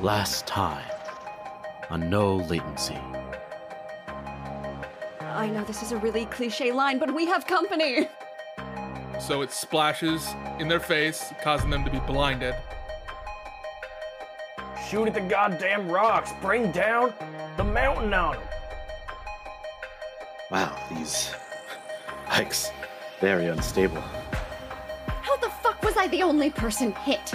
last time on no latency. I know this is a really cliche line, but we have company. So it splashes in their face, causing them to be blinded. Shoot at the goddamn rocks. Bring down the mountain on them. Wow, these hikes very unstable. How the fuck was I the only person hit?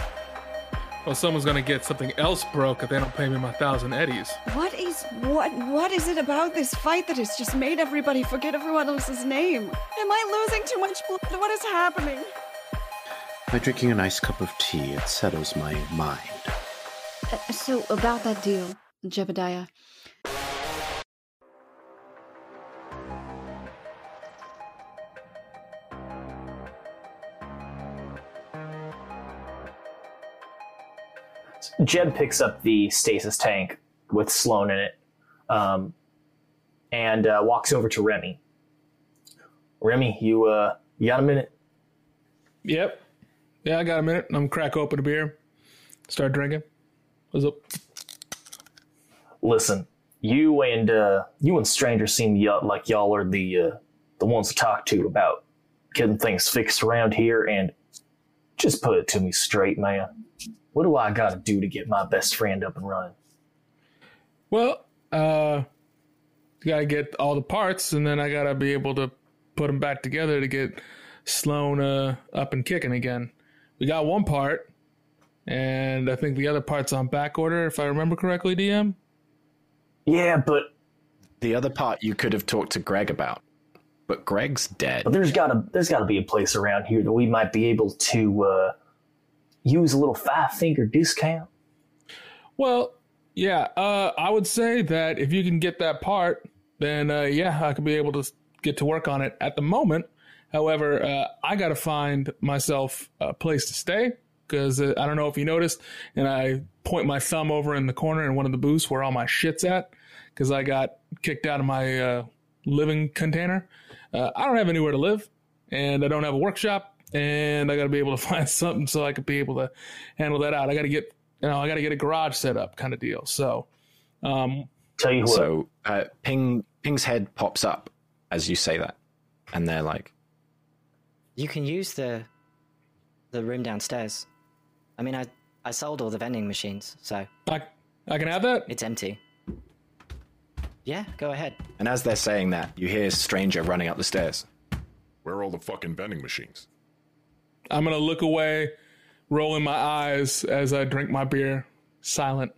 Well, someone's gonna get something else broke if they don't pay me my thousand eddies. What is what what is it about this fight that has just made everybody forget everyone else's name? Am I losing too much blood? What is happening? By drinking a nice cup of tea, it settles my mind. Uh, so about that deal, Jebediah. Jeb picks up the stasis tank with Sloan in it um, and uh, walks over to Remy. Remy, you uh, you got a minute? Yep. Yeah, I got a minute. I'm gonna crack open a beer, start drinking. What's up? Listen, you and uh, you and Stranger seem y- like y'all are the uh, the ones to talk to about getting things fixed around here. And just put it to me straight, man. What do I got to do to get my best friend up and running? Well, uh, you gotta get all the parts, and then I gotta be able to put them back together to get Sloan uh, up and kicking again. We got one part, and I think the other part's on back order, if I remember correctly, DM. Yeah, but The other part you could have talked to Greg about, but Greg's dead. but there's gotta there's gotta be a place around here that we might be able to uh, use a little five finger discount. Well, yeah, uh, I would say that if you can get that part, then uh, yeah, I could be able to get to work on it. At the moment, however, uh, I got to find myself a place to stay because uh, I don't know if you noticed, and I point my thumb over in the corner in one of the booths where all my shit's at because I got kicked out of my uh, living container. Uh, I don't have anywhere to live, and I don't have a workshop, and I got to be able to find something so I could be able to handle that out. I got to get you know, I got to get a garage set up kind of deal. So, um, Tell you what, So uh, Ping Ping's head pops up as you say that, and they're like, You can use the the room downstairs. I mean, I I sold all the vending machines, so I, I can have that. it's empty. Yeah, go ahead. and as they're saying that, you hear a Stranger running up the stairs. Where are all the fucking vending machines? I'm going to look away, rolling my eyes as I drink my beer, silent.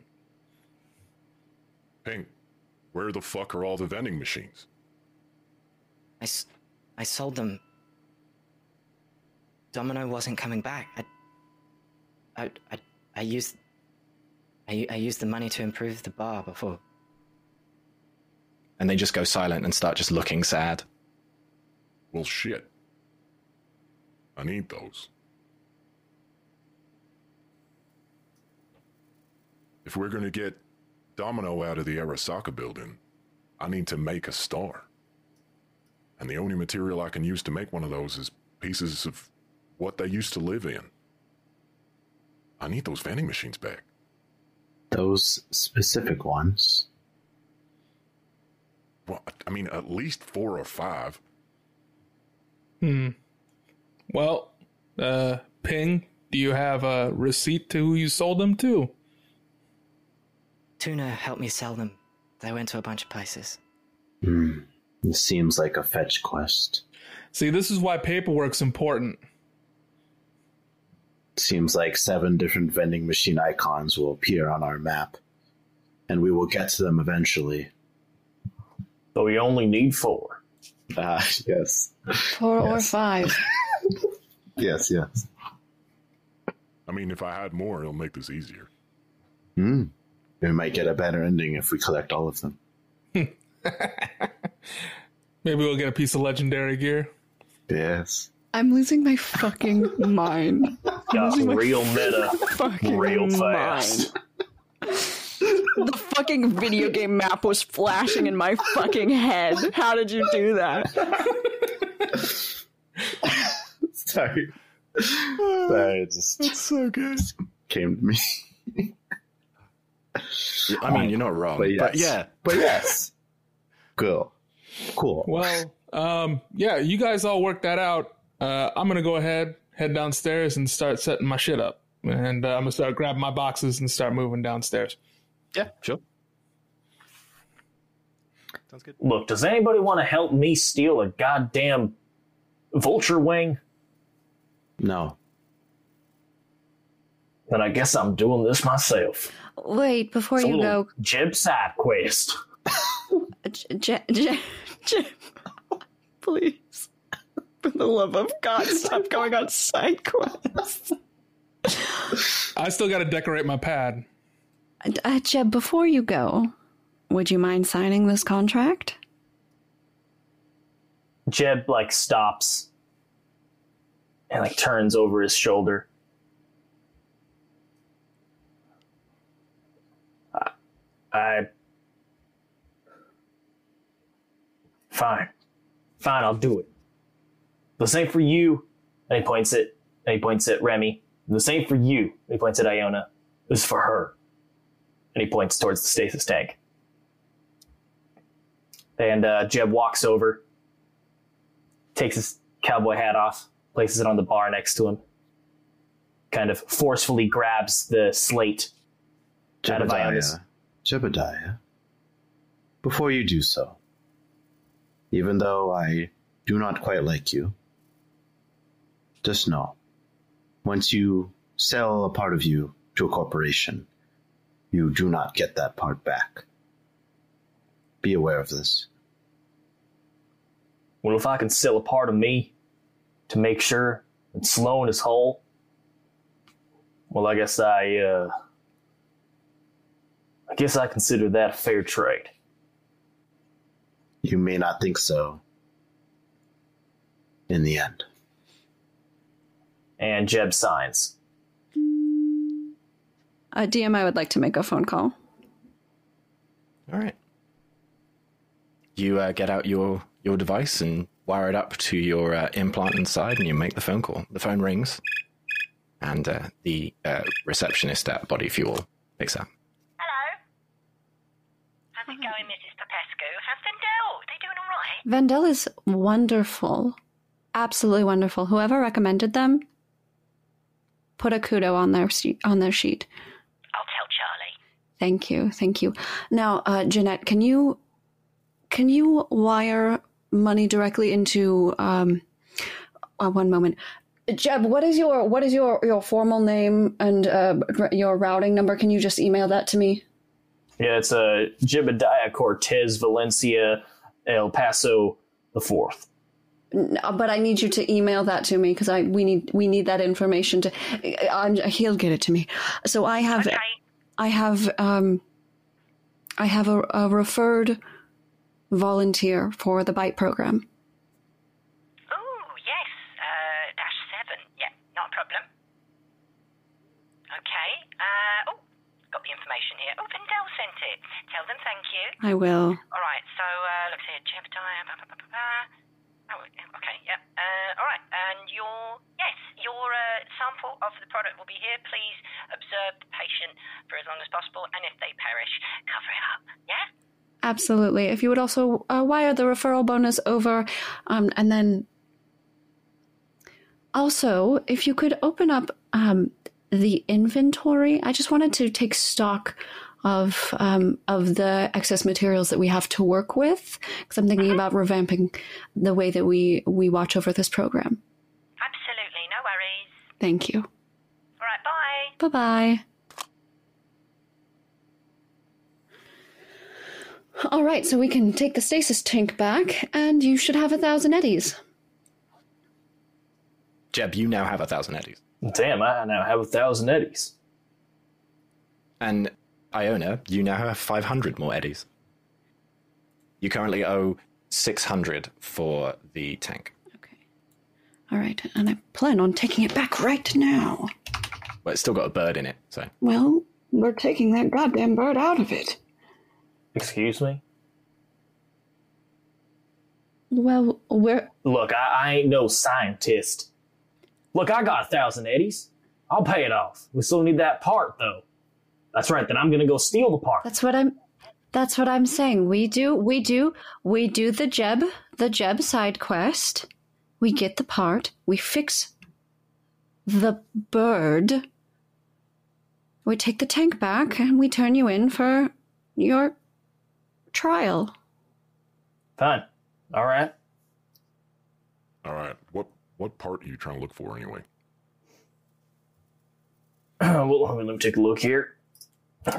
Ping, where the fuck are all the vending machines? I, s- I sold them. Domino wasn't coming back. I, I, I, I used. I, u- I used the money to improve the bar before. And they just go silent and start just looking sad. Well, shit. I need those. If we're gonna get Domino out of the Arasaka building, I need to make a star. And the only material I can use to make one of those is pieces of what they used to live in. I need those vending machines back. Those specific ones. Well, I mean, at least four or five. Hmm. Well, uh, Ping, do you have a receipt to who you sold them to? Tuna helped me sell them. They went to a bunch of places. Hmm. This seems like a fetch quest. See, this is why paperwork's important. Seems like seven different vending machine icons will appear on our map, and we will get to them eventually. but we only need four. Ah, yes. Four or five. Yes, yes. I mean, if I had more, it'll make this easier. Hmm. We might get a better ending if we collect all of them. Maybe we'll get a piece of legendary gear. Yes. I'm losing my fucking mind. Got losing my real meta, Fucking real fast. The fucking video game map was flashing in my fucking head. How did you do that? Sorry. so it just so good. came to me. I mean, you're not wrong, But but, yeah, But yes. cool. Cool. Well, um, yeah, you guys all work that out. Uh, I'm gonna go ahead, head downstairs, and start setting my shit up. And uh, I'm gonna start grabbing my boxes and start moving downstairs. yeah, sure. Sounds good. Look, does anybody want to help me steal a goddamn vulture wing? No. Then I guess I'm doing this myself. Wait, before It's you little go, Jeb side quest. J- J- J- J- please, for the love of God, stop going on side quests. I still got to decorate my pad. Uh, Jeb, before you go, would you mind signing this contract? Jeb like stops and like turns over his shoulder. I, I fine, fine, I'll do it. The same for you. And he points at and he points at Remy. The same for you. And he points at Ioanna. This is for her. And he points towards the stasis tank. And uh, Jeb walks over, takes his cowboy hat off, places it on the bar next to him, kind of forcefully grabs the slate out of. Jebediah. Jebediah. Before you do so, even though I do not quite like you, just know once you sell a part of you to a corporation, you do not get that part back. Be aware of this. Well, if I can sell a part of me to make sure that Sloan is whole, well, I guess I, uh, I guess I consider that a fair trade. You may not think so in the end. And Jeb signs. Uh, DM, I would like to make a phone call. All right. You uh, get out your your device and wire it up to your uh, implant inside, and you make the phone call. The phone rings, and uh, the uh, receptionist at Body Fuel picks up. Hello. How's it going, Mrs. Popescu? How's Vendel? Are they doing all right? Vendel is wonderful. Absolutely wonderful. Whoever recommended them, put a kudo on their sheet, on their sheet. I'll tell Charlie. Thank you, thank you. Now, uh, Jeanette, can you can you wire money directly into um, uh, one moment? Jeb, what is your what is your your formal name and uh, your routing number? Can you just email that to me? Yeah, it's a uh, Jebediah Cortez Valencia El Paso the fourth. N- uh, But I need you to email that to me because I we need we need that information to. I'm, he'll get it to me. So I have Okay. I have um I have a, a referred volunteer for the bite program. Oh, yes. Uh, dash seven. Yeah, not a problem. Okay. Uh, oh, got the information here. Oh, Vendel sent it. Tell them thank you. I will. All right. So, uh, let's see. Jebediah. Blah, blah, blah, blah. Oh, okay. Yeah. Uh, all right. And your yes, your uh, sample of the product will be here. Please observe the patient for as long as possible, and if they perish, cover it up. Yeah. Absolutely. If you would also uh, wire the referral bonus over, um, and then also if you could open up um, the inventory. I just wanted to take stock of um, of the excess materials that we have to work with because I'm thinking about revamping the way that we we watch over this program. Absolutely. No worries. Thank you. All right. Bye. Bye bye. All right, so we can take the stasis tank back, and you should have a thousand eddies. Jeb, you now have a thousand eddies, Damn, I now have a thousand eddies. and Ioanna, you now have five hundred more eddies. You currently owe six hundred for the tank. Okay. All right, and I plan on taking it back right now. But it's still got a bird in it, so Well, we're taking that goddamn bird out of it. Excuse me? Well, we're. Look, I, I ain't no scientist. Look, I got a thousand eddies. I'll pay it off. We still need that part, though. That's right. Then I'm gonna go steal the part. That's what I'm. That's what I'm saying. We do. We do. We do the Jeb. The Jeb side quest. We get the part. We fix the bird. We take the tank back and we turn you in for your trial. Fine. All right. All right. What what part are you trying to look for anyway? well, let me, let me take a look here.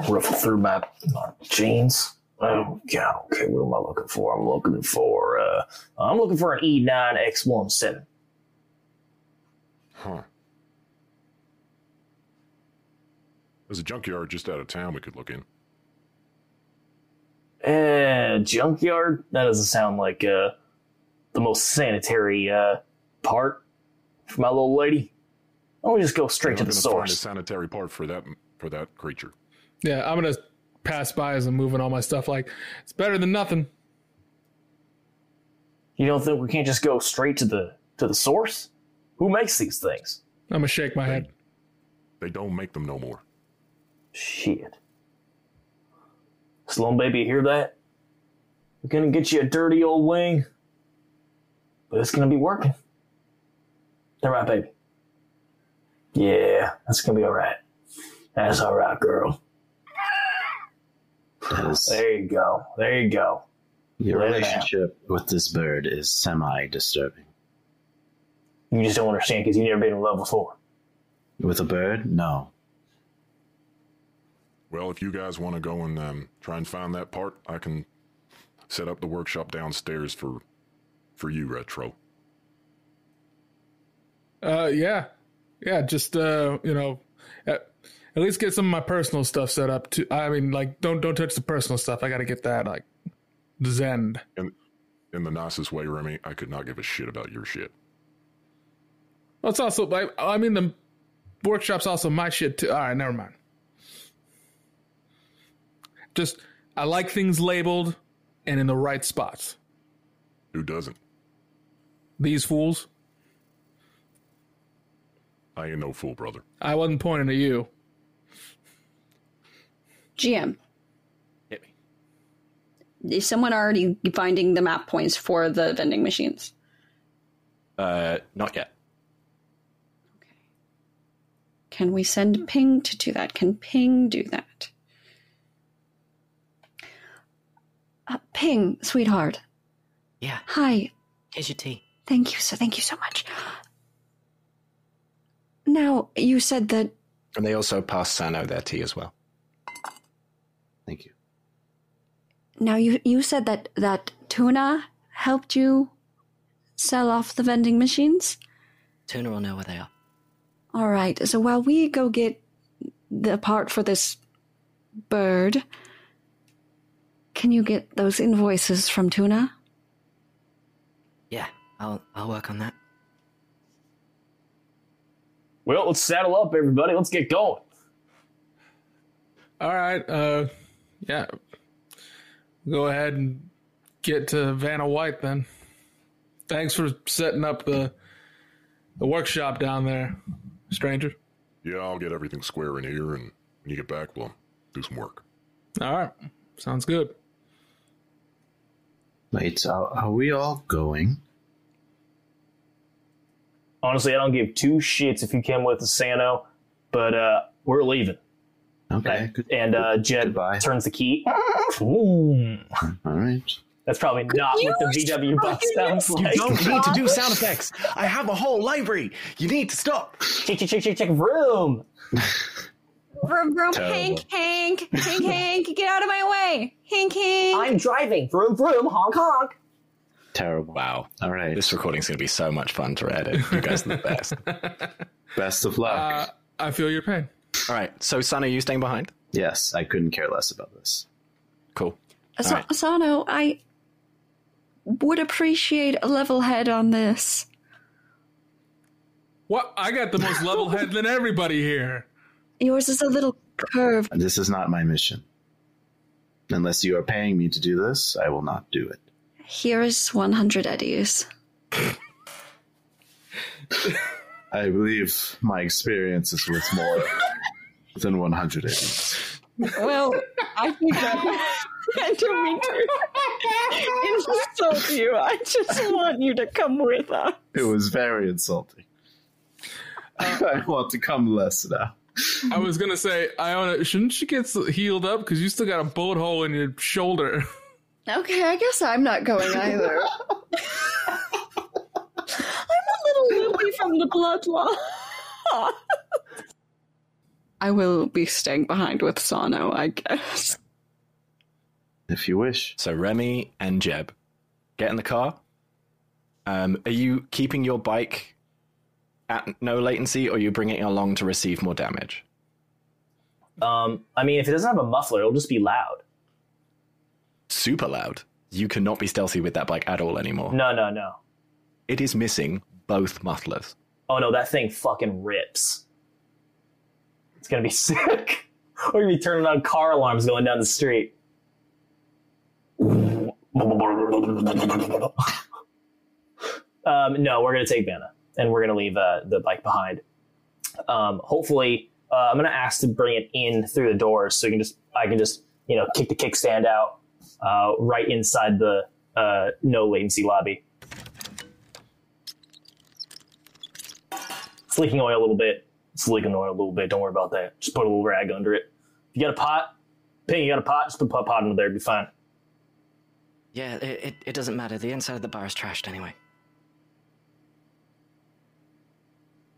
Ruffle through my, my jeans. Oh God. Okay, what am I looking for? I'm looking for. Uh, I'm looking for an E E9 X17. Huh. There's a junkyard just out of town we could look in. Uh, junkyard. That doesn't sound like uh the most sanitary uh part for my little lady. Why don't we just go straight to We're the gonna find a sanitary part for that for that creature. Yeah, I'm gonna pass by as I'm moving all my stuff. Like it's better than nothing. You don't think we can't just go straight to the to the source? Who makes these things? I'm gonna shake my head. They don't make them no more. Shit. Sloan baby, hear that? We're gonna get you a dirty old wing. But it's gonna be working. That right, baby? Yeah, that's gonna be alright. That's alright, girl. That is, There you go. There you go. your it relationship with this bird is semi disturbing. You just don't understand because you've never been in love before. With a bird? No. Well, if you guys want to go and um, try and find that part, I can set up the workshop downstairs for for you, Retro. Uh, yeah, yeah. Just uh, you know, at, at least get some of my personal stuff set up. To I mean, like, don't don't touch the personal stuff. I got to get that like zen. In in the nicest way, Remy, I could not give a shit about your shit. Well, it's also like I mean the workshop's also my shit too. All right, never mind. Just I like things labeled and in the right spots. Who doesn't? These fools. I ain't no fool, brother. I wasn't pointing at you. GM. Hit me. Is someone already finding the map points for the vending machines? Uh, not yet. Okay. Can we send Ping to do that? Can Ping do that? Uh, Ping, sweetheart. Yeah, Hi. here's your tea. Thank you so. Thank you so much. Now you said that. And they also passed Sano their tea as well. Thank you. Now you you said that that tuna helped you sell off the vending machines. Tuna will know where they are. All right. So while we go get the part for this bird, can you get those invoices from Tuna? Yeah, I'll I'll work on that. Well, let's saddle up, everybody. Let's get going. All right. Uh, yeah. Go ahead and get to Vanna White then. Thanks for setting up the the workshop down there, stranger. Yeah, I'll get everything square in here, and when you get back, we'll do some work. All right. Sounds good. Wait, are, are we all going? Honestly, I don't give two shits if you come with the Sano, but uh, we're leaving. Okay. Good. And uh, Jeb Goodbye. turns the key. All right. That's probably not what the VW bus sounds like. You don't need to do sound effects. I have a whole library. You need to stop. Check, check, check, check, check. Vroom. Vroom, vroom, Terrible. Hank, Hank, Hank, Hank, get out of my way. Hank, Hank. I'm driving. Vroom, vroom. Honk, honk. Terrible. Wow. All right. This recording's going to be so much fun to edit. You guys are the best. Best of luck. Uh, I feel your pain. All right. So, Son, are you staying behind? yes, I couldn't care less about this. Cool. Sa- All right. Sano, I would appreciate a level head on this. What? I got the most level head than everybody here. Yours is a little curved. This is not my mission. Unless you are paying me to do this, I will not do it. Here is 100 eddies. I believe my experience is worth more than 100 eddies. Well, I think that I don't mean to insult you. I just want you to come with us. It was very insulting. I want to come less now. I was gonna say, Ioanna, shouldn't you get healed up because you still got a bullet hole in your shoulder? Okay, I guess I'm not going either. I'm a little loopy from the bloodline. I will be staying behind with Sano, I guess. If you wish. So Remy and Jeb get in the car. Um, are you keeping your bike at no latency, or you bring it along to receive more damage? Um, I mean, if it doesn't have a muffler, it'll just be loud. Super loud. You cannot be stealthy with that bike at all anymore. No, no, no. It is missing both mufflers. Oh no, that thing fucking rips. It's gonna be sick. We're gonna be turning on car alarms going down the street. um, no, we're gonna take Vanna and we're gonna leave uh, the bike behind. Um, hopefully, uh, I'm gonna ask to bring it in through the doors so you can just I can just you know kick the kickstand out uh, right inside the uh, no latency lobby. It's leaking oil a little bit. It's leaking oil a little bit. Don't worry about that. Just put a little rag under it. If you got a pot, Ping, you got a pot? Just put a pot under there. It'd be fine. Yeah, it, it, it doesn't matter. The inside of the bar is trashed anyway.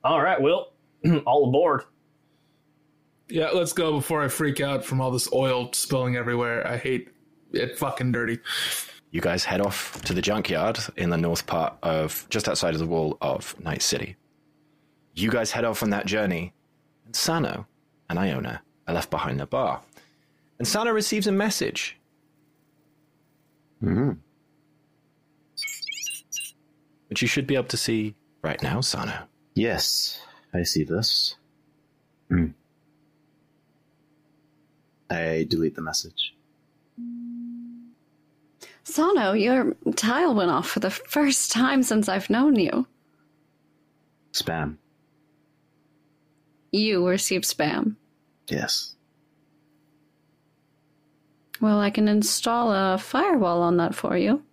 All right, Will. All aboard. Yeah, let's go before I freak out from all this oil spilling everywhere. I hate it fucking dirty. You guys head off to the junkyard in the north part of just outside of the wall of Night City. You guys head off on that journey, and Sano and Ioanna are left behind the bar. And Sano receives a message. hmm Which you should be able to see right now, Sano. Yes, I see this. Hmm. I delete the message. Sano, your tile went off for the first time since I've known you. Spam. You received spam. Yes. Well, I can install a firewall on that for you.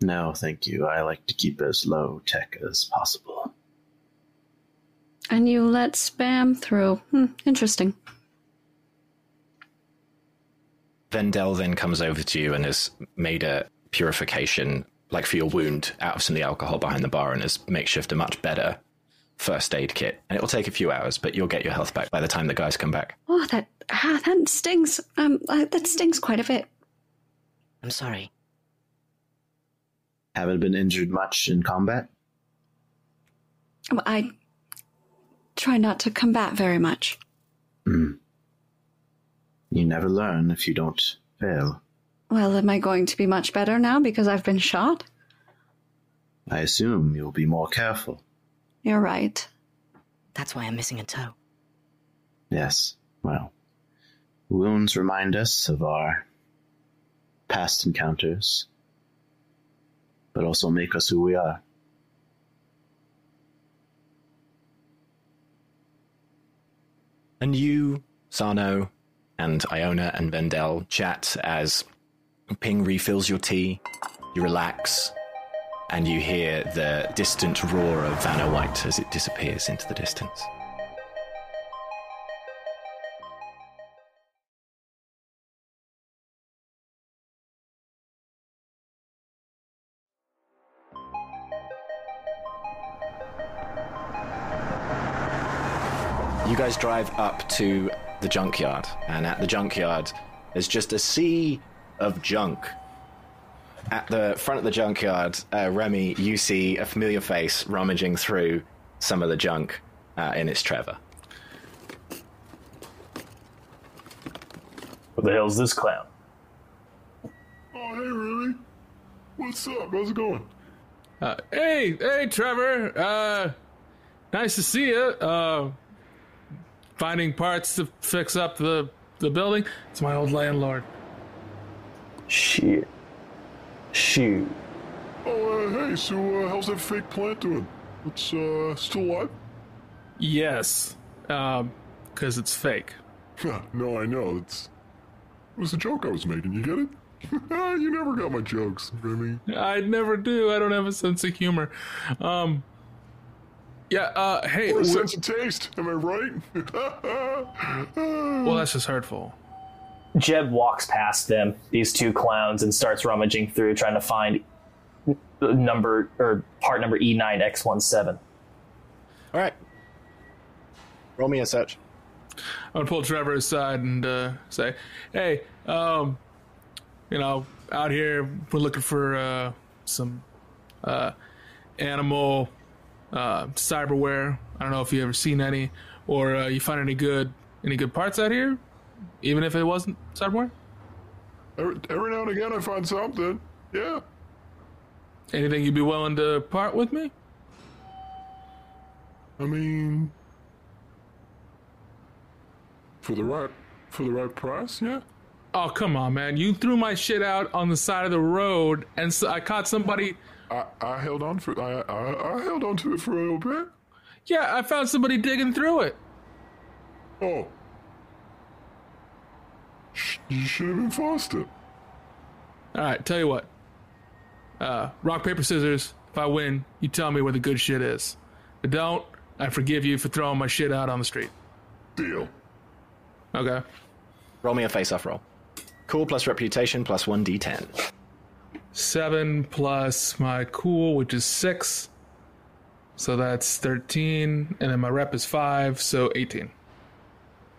No, thank you. I like to keep as low tech as possible. And you let spam through. Hmm, interesting. Vendel then comes over to you and has made a purification, like for your wound, out of some of the alcohol behind the bar and has makeshift a much better first aid kit. And it'll take a few hours, but you'll get your health back by the time the guys come back. Oh, that ah, that stings. Um, uh, that stings quite a bit. I'm sorry. Haven't been injured much in combat? Um, I try not to combat very much. Hmm. You never learn if you don't fail. Well, am I going to be much better now because I've been shot? I assume you'll be more careful. You're right. That's why I'm missing a toe. Yes, well, wounds remind us of our past encounters, but also make us who we are. And you, Sano, and Ioanna and Vendel chat as Ping refills your tea, you relax, and you hear the distant roar of Vanna White as it disappears into the distance. You guys drive up to the junkyard, and at the junkyard, there's just a sea of junk. At the front of the junkyard, uh, Remy, you see a familiar face rummaging through some of the junk, uh, and it's Trevor. What the hell's this clown? Oh, hey, really? What's up? How's it going? Uh, hey, hey, Trevor. Uh, nice to see you. Uh, finding parts to fix up the the building. It's my old landlord. Shit. Shoot. Oh, uh, hey, so uh, how's that fake plant doing? It's uh, still alive? Yes, um, because it's fake. no, I know. It's it was a joke I was making. You get it? you never got my jokes, Remy. I never do. I don't have a sense of humor. Um, yeah. Uh, hey. Or a sense of taste. Am I right? well, that's just hurtful. Jeb walks past them, these two clowns, and starts rummaging through, trying to find number or part number E E9X17. All right. Roll me a search. I'm gonna pull Trevor aside and uh, say, "Hey, um, you know, out here we're looking for uh, some uh, animal uh, cyberware. I don't know if you ever seen any, or uh, you find any good any good parts out here, even if it wasn't cyberware. every, every now and again, I find something. Yeah. Anything you'd be willing to part with me? I mean, for the right for the right price, yeah. Oh come on, man! You threw my shit out on the side of the road, and so I caught somebody. I, I held on for I, I I held on to it for a little bit. Yeah, I found somebody digging through it. Oh, Sh- you should have been faster. All right, tell you what. Uh, rock paper scissors. If I win, you tell me where the good shit is. If I don't, I forgive you for throwing my shit out on the street. Deal. Okay. Roll me a face-off roll. Cool plus reputation plus 1d10. Seven plus my cool, which is six. So that's thirteen, and then my rep is five, so eighteen.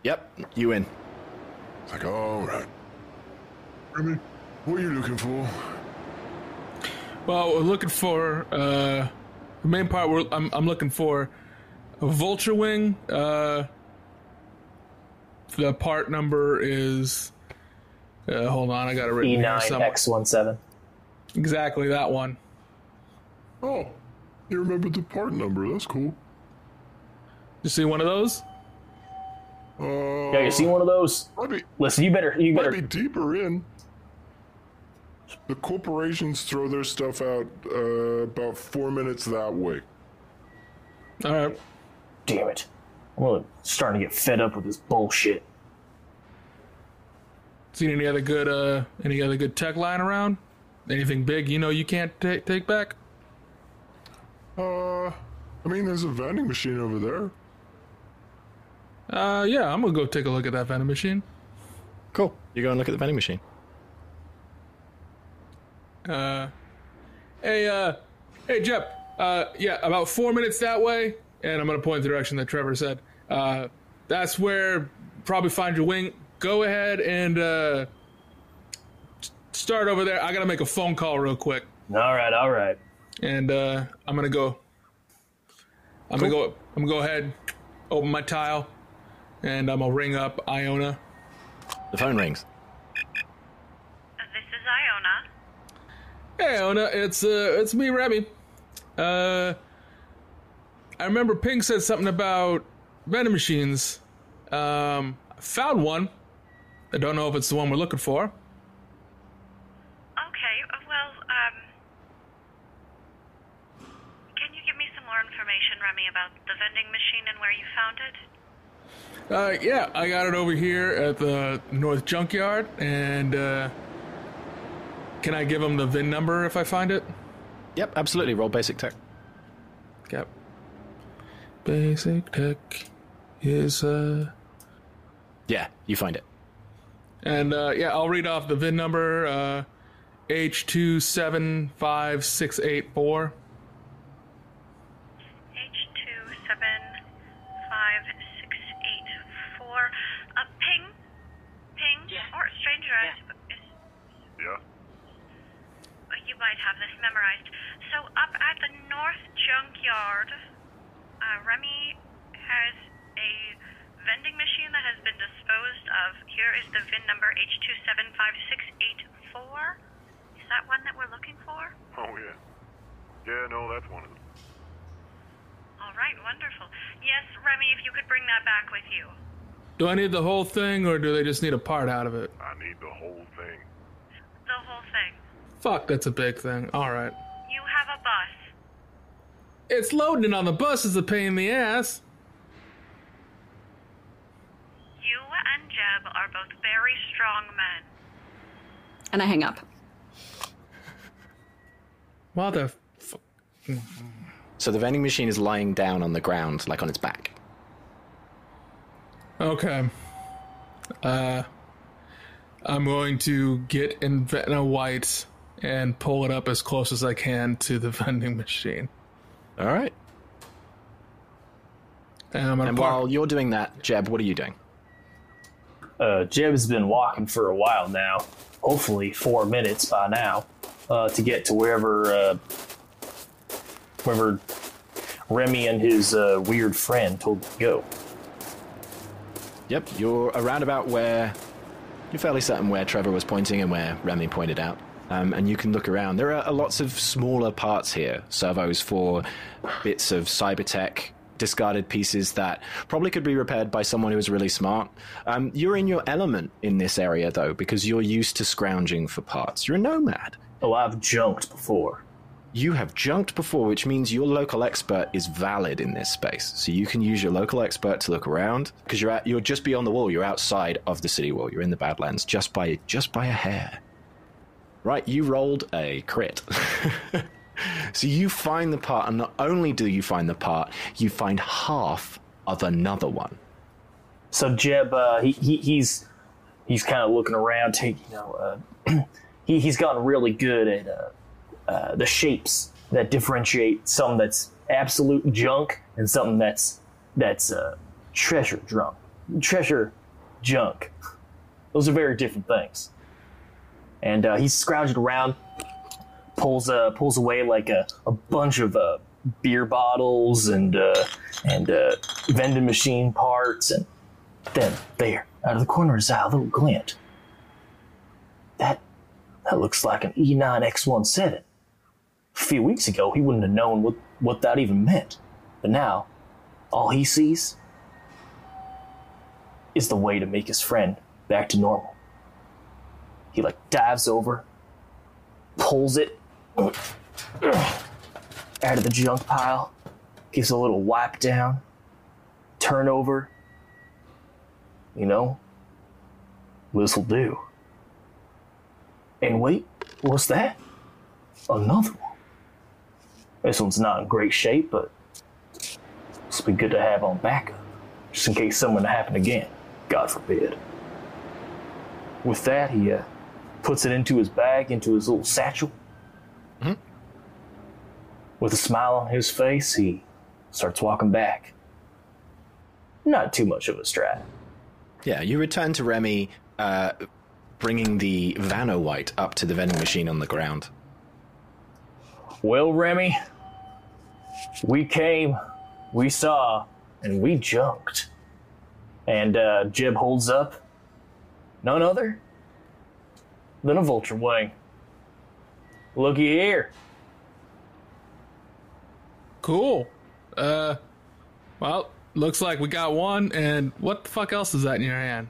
Yep, you win. It's like, all right. Remy, what are you looking for? Well, we're looking for uh, the main part. We're, I'm I'm looking for a vulture wing. Uh, the part number is. Uh, hold on, I got it written E here somewhere. E9X17. Exactly that one. Oh, you remembered the part number. That's cool. You see one of those? Uh, Yeah, you see one of those? be Listen, you better, you better. be deeper in. The corporations throw their stuff out uh, about four minutes that way. All right. Damn it! I'm really starting to get fed up with this bullshit. Seen any other good uh any other good tech lying around? Anything big you know you can't ta- take back? Uh, I mean, there's a vending machine over there. Uh yeah, I'm gonna go take a look at that vending machine. Cool. You go and look at the vending machine. Uh hey uh hey Jeb, uh yeah, about four minutes that way, and I'm gonna point the direction that Trevor said. Uh that's where probably find your wing. Go ahead and uh s- start over there. I gotta make a phone call real quick. All right, all right. and uh, I'm gonna go. I'm gonna go. I'm gonna go ahead, open my tile, and I'm gonna ring up Ioanna. The phone rings. This is Ioanna. Hey, Ioanna, it's uh, it's me, Remy. Uh, I remember Ping said something about vending machines. Um, I found one. I don't know if it's the one we're looking for. Okay, uh, well, um. Can you give me some more information, Remy, about the vending machine and where you found it? Uh, yeah, I got it over here at the North Junkyard, and uh, can I give them the VIN number if I find it? Yep, absolutely. Roll basic tech. Yep. Basic tech is uh Yeah, you find it. and uh yeah, I'll read off the VIN number uh H two seven five six eight four. You might have this memorized. So, up at the North Junkyard, uh, Remy has a vending machine that has been disposed of. Here is the VIN number H275684. Is that one that we're looking for? Oh yeah. Yeah, no, that's one of them. All right, wonderful. Yes, Remy, if you could bring that back with you. Do I need the whole thing or do they just need a part out of it? I need the whole thing. The whole thing. Fuck, that's a big thing. Alright. You have a bus. It's loading on the bus is a pain in the ass. You and Jeb are both very strong men. And I hang up. Mother. So the vending machine is lying down on the ground, like on its back. Okay. Uh, I'm going to get in Vanna White and pull it up as close as I can to the vending machine. All right. And I'm gonna And while you're doing that, Jeb, what are you doing? Uh, Jeb's been walking for a while now, hopefully four minutes by now, uh, to get to wherever, uh, wherever Remy and his uh, weird friend told him to go. Yep, you're around about where you're fairly certain where Trevor was pointing and where Remy pointed out. Um, and you can look around. There are lots of smaller parts here, servos for bits of cyber tech, discarded pieces that probably could be repaired by someone who is really smart. Um, you're in your element in this area, though, because you're used to scrounging for parts. You're a nomad. Oh, I've junked before. You have junked before, which means your local expert is valid in this space. So you can use your local expert to look around because you're at, you're just beyond the wall. You're outside of the city wall. You're in the Badlands just by just by a hair. Right, you rolled a crit. so you find the part, and not only do you find the part, you find half of another one. So Jeb, uh, he, he he's he's kind of looking around, taking you know, uh, he he's gotten really good at uh, uh, the shapes that differentiate something that's absolute junk and something that's that's uh, treasure drunk, treasure junk. Those are very different things. And uh, he's scrounging around, pulls uh, pulls away like a, a bunch of uh, beer bottles and uh, and uh, vending machine parts and then, there, out of the corner eye, a little glint. That that looks like an E E9 X17. A few weeks ago, he wouldn't have known what, what that even meant. But now, all he sees is the way to make his friend back to normal. He like dives over, pulls it out of the junk pile, gives a little wipe down, turn over, you know, this'll do. And wait, what's that? Another one. This one's not in great shape, but will be good to have on backup, just in case something to happen again. God forbid. With that, he uh, puts it into his bag, into his little satchel. With a smile on his face, he starts walking back. Not too much of a stride. Yeah, you return to Remy, uh, bringing the Vanna White up to the vending machine on the ground. Well, Remy, we came, we saw, and we junked. And uh, Jeb holds up none other than a vulture wing. Looky here. Cool. Uh, well, looks like we got one. And what the fuck else is that in your hand?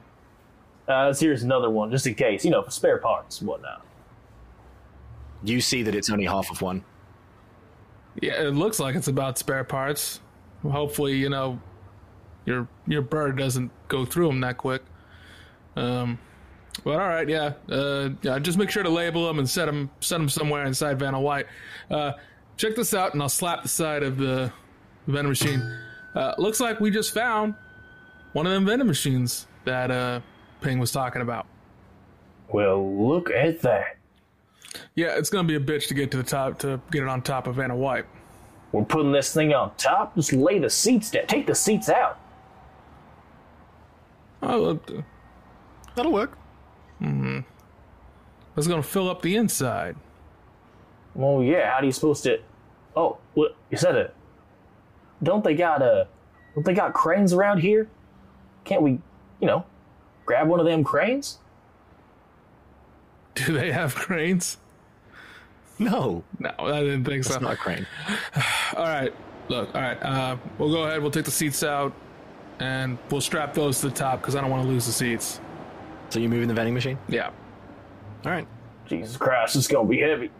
Uh, so here's another one, just in case, you know, for spare parts and whatnot. You see that it's only half of one. Yeah, it looks like it's about spare parts. Hopefully, you know, your your bird doesn't go through them that quick. Um, but all right, yeah, uh, yeah. Just make sure to label them and set them set them somewhere inside Vanna White. Uh, check this out, and I'll slap the side of the vending machine. Uh, looks like we just found one of them vending machines that uh, Ping was talking about. Well, look at that. Yeah, it's gonna be a bitch to get to the top to get it on top of Vanna White. We're putting this thing on top. Just lay the seats down. Take the seats out. Oh, That'll work. It's gonna fill up the inside. Well, yeah. How do you supposed to? Oh, what you said it? Don't they got uh? Don't they got cranes around here? Can't we, you know, grab one of them cranes? Do they have cranes? No, No, I didn't think so. it's not a crane. All right, look, all right. Uh, we'll go ahead. We'll take the seats out, and we'll strap those to the top because I don't want to lose the seats. So you're moving the vending machine? Yeah. All right. Jesus Christ, it's gonna be heavy.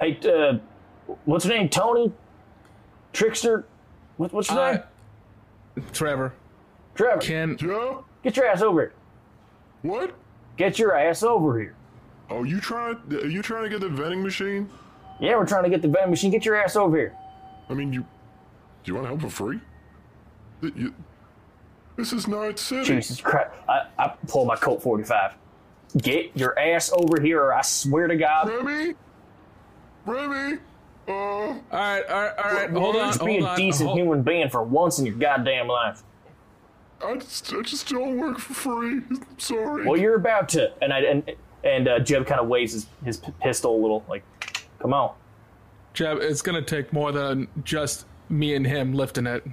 Hey, uh, what's your name? Tony? Trickster? What, what's your Uh, name? Trevor, Trevor. can Yeah? Get your ass over here. What? Get your ass over here. Oh, you trying? Are you trying to get the vending machine? Yeah, we're trying to get the vending machine. Get your ass over here. I mean, you. Do you want to help for free? You- this is Night City. Jesus Christ. I, I pull my Colt 45. Get your ass over here, or I swear to God. Remy? Remy? Uh, All right, all right, all right. Hold on, Just hold be a on. decent hold- human being for once in your goddamn life. I just, I just don't work for free. I'm sorry. Well, you're about to. And I and and uh, Jeb kind of waves his, his pistol a little, like, come on. Jeb, it's gonna take more than just me and him lifting it.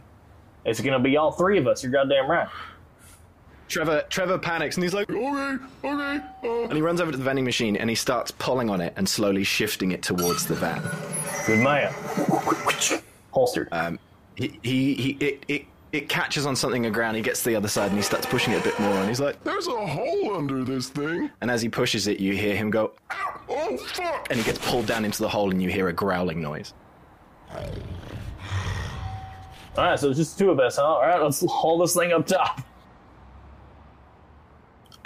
It's gonna be all three of us. You're goddamn right. Trevor Trevor panics and he's like, Okay, okay. and Uh, he runs over to the vending machine and he starts pulling on it and slowly shifting it towards the van. Good man. Holstered. He he, he it, it it catches on something on the ground. He gets to the other side and he starts pushing it a bit more. And he's like, there's a hole under this thing. and as he pushes it, you hear him go, Ow! Oh, fuck! and he gets pulled down into the hole, and you hear a growling noise. All right, so it's just two of us, huh? All right, let's haul this thing up top.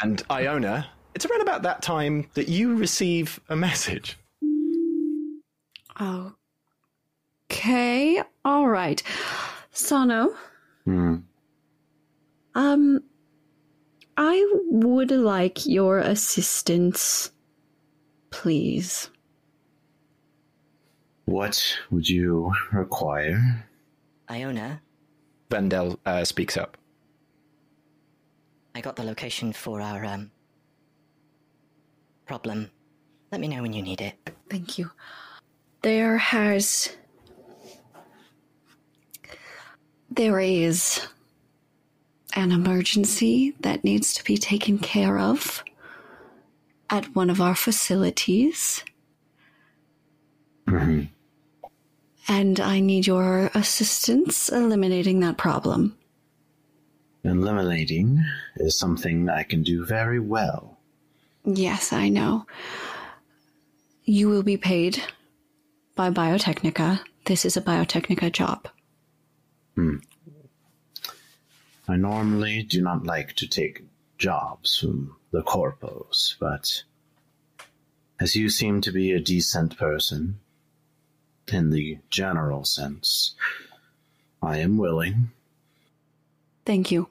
And Ioanna, it's around about that time that you receive a message. Okay, all right. Sano, Hmm. um, I would like your assistance, please. What would you require? Ioanna, Vendel uh, speaks up. I got the location for our, um, problem. Let me know when you need it. Thank you. There has. There is an emergency that needs to be taken care of at one of our facilities, Mhm. and I need your assistance eliminating that problem. Eliminating is something I can do very well. Yes, I know. You will be paid by Biotechnica. This is a Biotechnica job. Hmm. I normally do not like to take jobs from the corpos, but as you seem to be a decent person, in the general sense, I am willing. Thank you.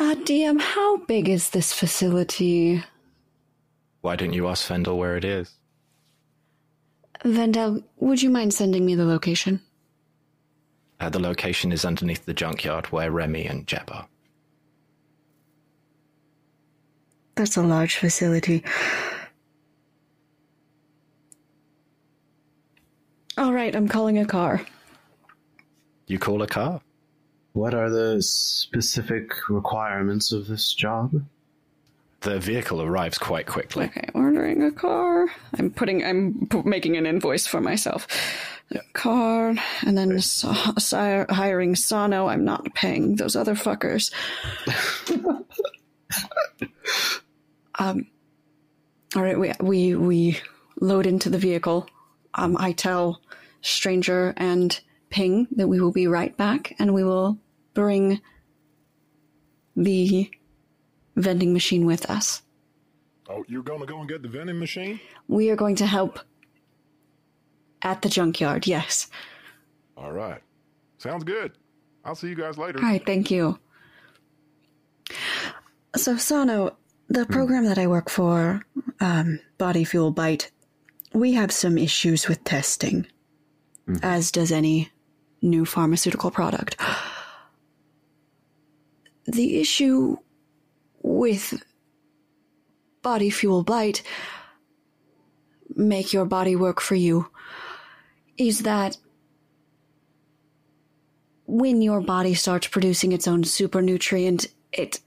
Uh, DM, how big is this facility? Why don't you ask Vendel where it is? Vendel, would you mind sending me the location? Uh, the location is underneath the junkyard where Remy and Jeb are. That's a large facility. All right, I'm calling a car. You call a car? What are the specific requirements of this job? The vehicle arrives quite quickly. Okay, ordering a car. I'm putting. I'm p- making an invoice for myself. A car, and then so, si- hiring Sano. I'm not paying those other fuckers. um. All right, we we we load into the vehicle. Um, I tell Stranger and Ping that we will be right back, and we will bring the vending machine with us. Oh, you're gonna go and get the vending machine? We are going to help at the junkyard, yes. All right. Sounds good. I'll see you guys later. All right, thank you. So, Sano, the program that I work for, um, Body Fuel Bite, we have some issues with testing, as does any new pharmaceutical product. The issue with Body Fuel Bite, make your body work for you, is that when your body starts producing its own super nutrient, it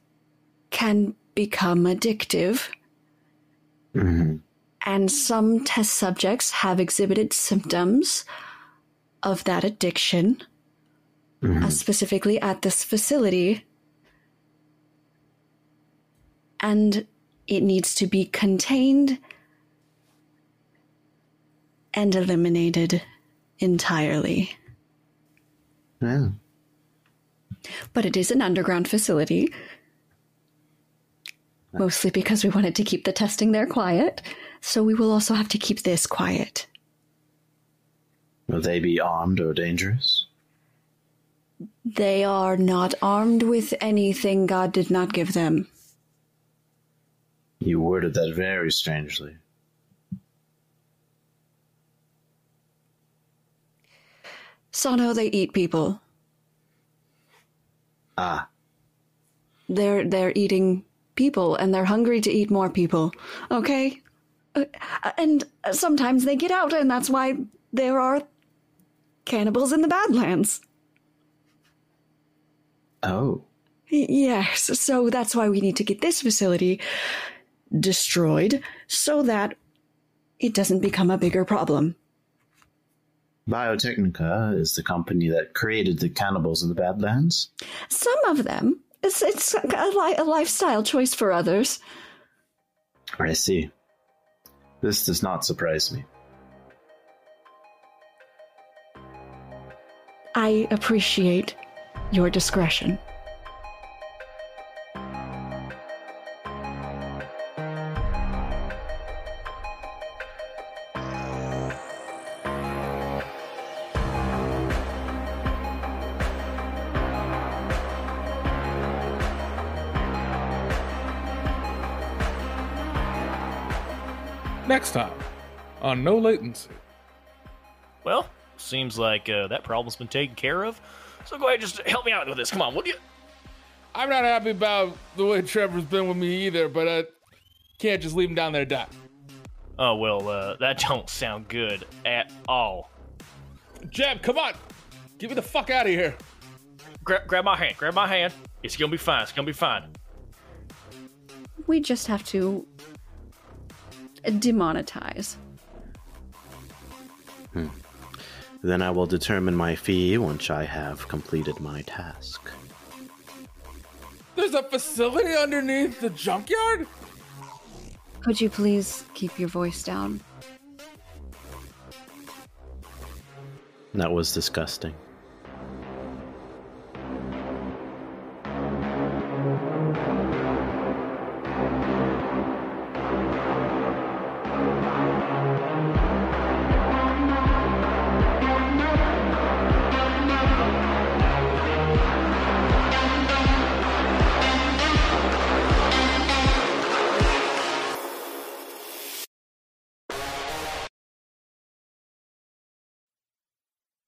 can become addictive. Mhm. And some test subjects have exhibited symptoms of that addiction, uh, specifically at this facility. And it needs to be contained and eliminated entirely. Yeah. but it is an underground facility. Mostly because we wanted to keep the testing there quiet, so we will also have to keep this quiet. Will they be armed or dangerous? They are not armed with anything God did not give them. You worded that very strangely. Sano, they eat people. Ah, They're they're eating people, and they're hungry to eat more people. Okay, Uh, and sometimes they get out, and that's why there are cannibals in the Badlands. oh. Yes, so that's why we need to get this facility destroyed so that it doesn't become a bigger problem. Biotechnica is the company that created the cannibals in the Badlands. Some of them, it's it's a, li- a lifestyle choice for others. I see. This does not surprise me. I appreciate your discretion. Next time on No Latency. Well, seems like uh, that problem's been taken care of. So go ahead, and just help me out with this. Come on, would you? I'm not happy about the way Trevor's been with me either, but I can't just leave him down there to die. Oh well, uh, that don't sound good at all. Jeb, come on! Get me the fuck out of here! Gra- grab my hand. Grab my hand. It's gonna be fine. It's gonna be fine. We just have to demonetize. Then I will determine my fee once I have completed my task. There's a facility underneath the junkyard? Could you please keep your voice down? That was disgusting.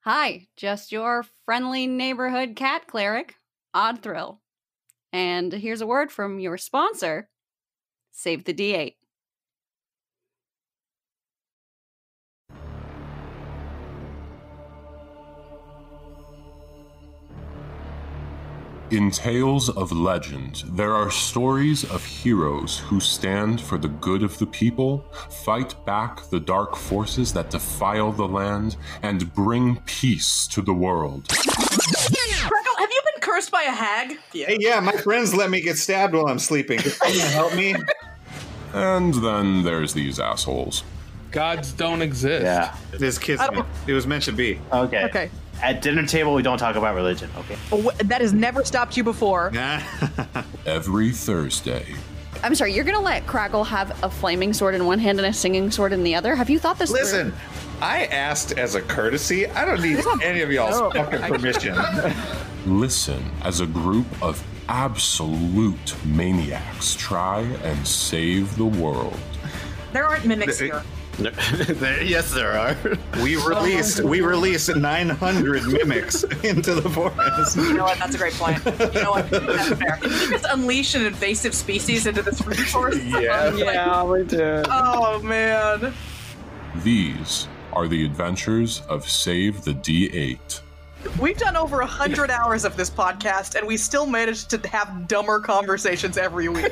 Hi, just your friendly neighborhood cat cleric, Odd Thrill. And here's a word from your sponsor Save the D8. In tales of legend, there are stories of heroes who stand for the good of the people, fight back the dark forces that defile the land, and bring peace to the world. Greco, have you been cursed by a hag? Hey, yeah, my friends let me get stabbed while I'm sleeping. Can you help me? And then there's these assholes. Gods don't exist. Yeah. This kismet. It was meant to be. Okay. Okay. At dinner table, we don't talk about religion. Okay. That has never stopped you before. Every Thursday, I'm sorry, you're gonna let Crackle have a flaming sword in one hand and a singing sword in the other? Have you thought this Listen, through? I asked as a courtesy. I don't need any of y'all's No. fucking permission. listen as a group of absolute maniacs try and save the world. There aren't mimics here. There, yes, there are. We released we released 900 mimics into the forest. You know what? That's a great point. You know what? That's fair. Did you just unleash an invasive species into this resource? Yeah. yeah, we did. Oh man. These are the adventures of Save the D8. We've done over a hundred hours of this podcast, and we still manage to have dumber conversations every week.